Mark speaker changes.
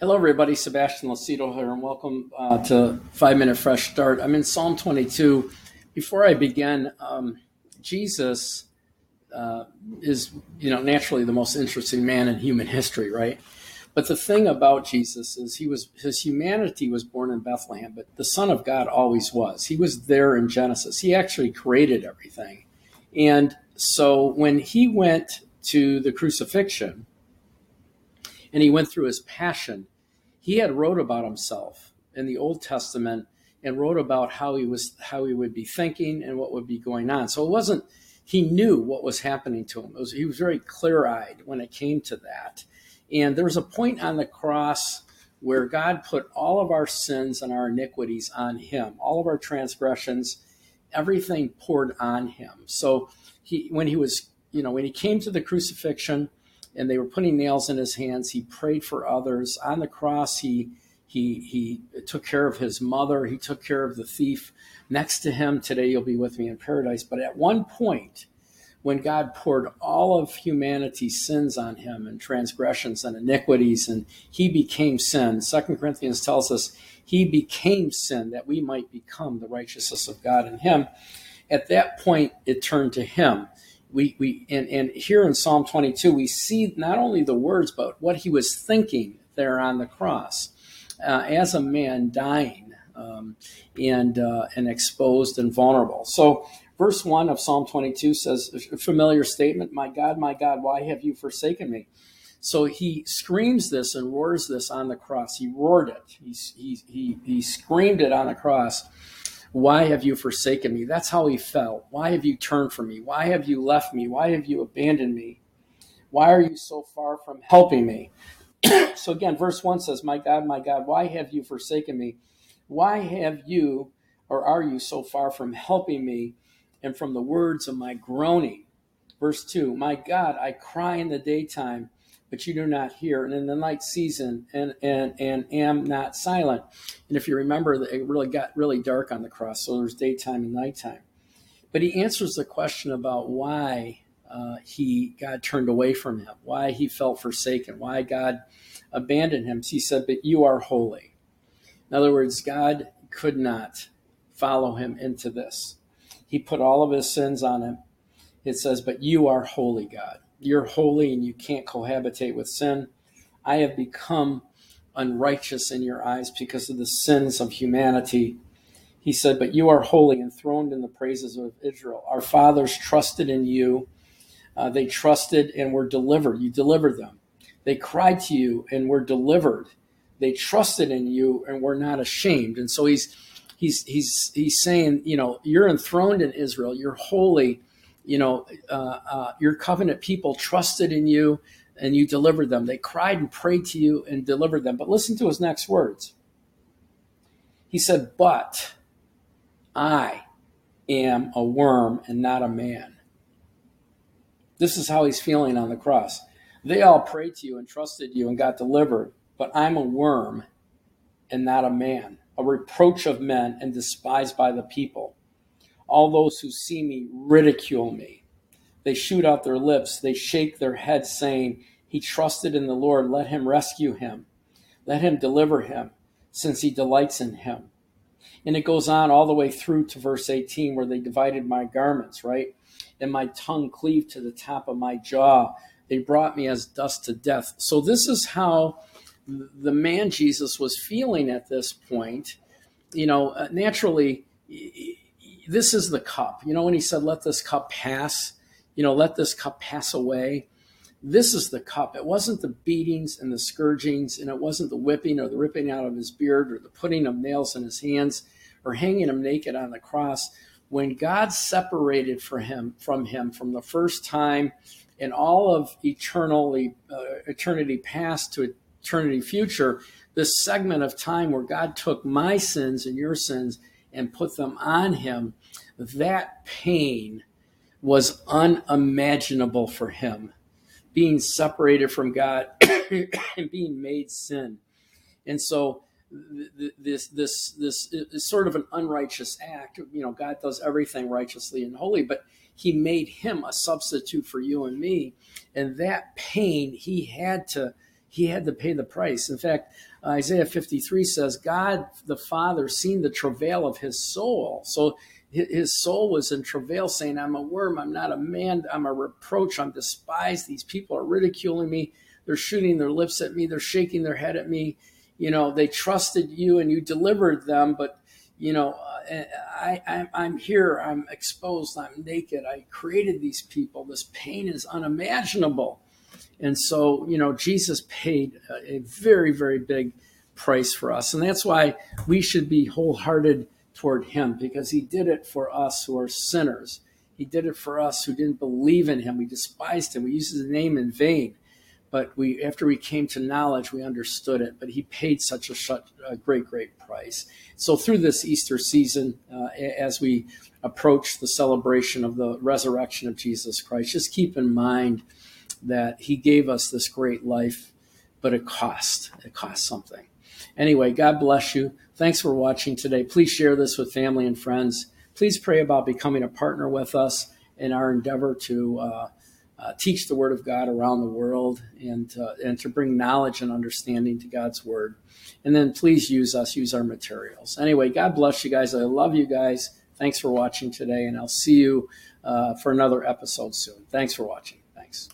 Speaker 1: Hello, everybody. Sebastian Lacido here, and welcome uh, to Five Minute Fresh Start. I'm in Psalm 22. Before I begin, um, Jesus uh, is, you know, naturally the most interesting man in human history, right? But the thing about Jesus is he was his humanity was born in Bethlehem, but the Son of God always was. He was there in Genesis. He actually created everything. And so when he went to the crucifixion, and he went through his passion. He had wrote about himself in the Old Testament and wrote about how he was how he would be thinking and what would be going on. So it wasn't he knew what was happening to him. Was, he was very clear-eyed when it came to that. And there was a point on the cross where God put all of our sins and our iniquities on him, all of our transgressions, everything poured on him. So he when he was, you know, when he came to the crucifixion, and they were putting nails in his hands. He prayed for others. On the cross, he he he took care of his mother. He took care of the thief next to him. Today you'll be with me in paradise. But at one point, when God poured all of humanity's sins on him and transgressions and iniquities, and he became sin. Second Corinthians tells us he became sin that we might become the righteousness of God in him. At that point, it turned to him we, we and, and here in Psalm 22, we see not only the words, but what he was thinking there on the cross uh, as a man dying um, and, uh, and exposed and vulnerable. So, verse 1 of Psalm 22 says, a familiar statement, My God, my God, why have you forsaken me? So he screams this and roars this on the cross. He roared it. He, he, he, he screamed it on the cross. Why have you forsaken me? That's how he felt. Why have you turned from me? Why have you left me? Why have you abandoned me? Why are you so far from helping me? so again, verse 1 says, My God, my God, why have you forsaken me? Why have you or are you so far from helping me and from the words of my groaning? Verse 2 My God, I cry in the daytime but you do not hear, and in the night season, and and and am not silent. And if you remember, it really got really dark on the cross, so there's daytime and nighttime. But he answers the question about why uh, he God turned away from him, why he felt forsaken, why God abandoned him. He said, "But you are holy." In other words, God could not follow him into this. He put all of his sins on him. It says, "But you are holy, God." You're holy and you can't cohabitate with sin. I have become unrighteous in your eyes because of the sins of humanity. He said, But you are holy, enthroned in the praises of Israel. Our fathers trusted in you. Uh, they trusted and were delivered. You delivered them. They cried to you and were delivered. They trusted in you and were not ashamed. And so he's he's he's he's saying, you know, you're enthroned in Israel. You're holy you know, uh, uh, your covenant people trusted in you and you delivered them. They cried and prayed to you and delivered them. But listen to his next words. He said, But I am a worm and not a man. This is how he's feeling on the cross. They all prayed to you and trusted you and got delivered, but I'm a worm and not a man, a reproach of men and despised by the people. All those who see me ridicule me. They shoot out their lips. They shake their heads, saying, He trusted in the Lord. Let him rescue him. Let him deliver him, since he delights in him. And it goes on all the way through to verse 18, where they divided my garments, right? And my tongue cleaved to the top of my jaw. They brought me as dust to death. So, this is how the man Jesus was feeling at this point. You know, uh, naturally, this is the cup. You know, when he said, let this cup pass, you know, let this cup pass away. This is the cup. It wasn't the beatings and the scourgings, and it wasn't the whipping or the ripping out of his beard or the putting of nails in his hands or hanging him naked on the cross. When God separated for him from him from the first time in all of eternally uh, eternity past to eternity future, this segment of time where God took my sins and your sins and put them on him, that pain was unimaginable for him. Being separated from God and being made sin. And so this this this is sort of an unrighteous act. You know, God does everything righteously and holy, but he made him a substitute for you and me. And that pain he had to he had to pay the price. In fact, Isaiah 53 says, God the Father seen the travail of his soul. So his soul was in travail, saying, I'm a worm, I'm not a man, I'm a reproach, I'm despised. These people are ridiculing me. They're shooting their lips at me, they're shaking their head at me. You know, they trusted you and you delivered them, but, you know, uh, I, I, I'm here, I'm exposed, I'm naked. I created these people. This pain is unimaginable. And so, you know, Jesus paid a very, very big price for us. And that's why we should be wholehearted toward him because he did it for us who are sinners. He did it for us who didn't believe in him. We despised him. We used his name in vain. But we, after we came to knowledge, we understood it. But he paid such a, a great, great price. So through this Easter season, uh, as we approach the celebration of the resurrection of Jesus Christ, just keep in mind that he gave us this great life, but it cost. It cost something. Anyway, God bless you. Thanks for watching today. Please share this with family and friends. Please pray about becoming a partner with us in our endeavor to uh, uh, teach the Word of God around the world and, uh, and to bring knowledge and understanding to God's Word. And then please use us, use our materials. Anyway, God bless you guys. I love you guys. Thanks for watching today, and I'll see you uh, for another episode soon. Thanks for watching. Thanks.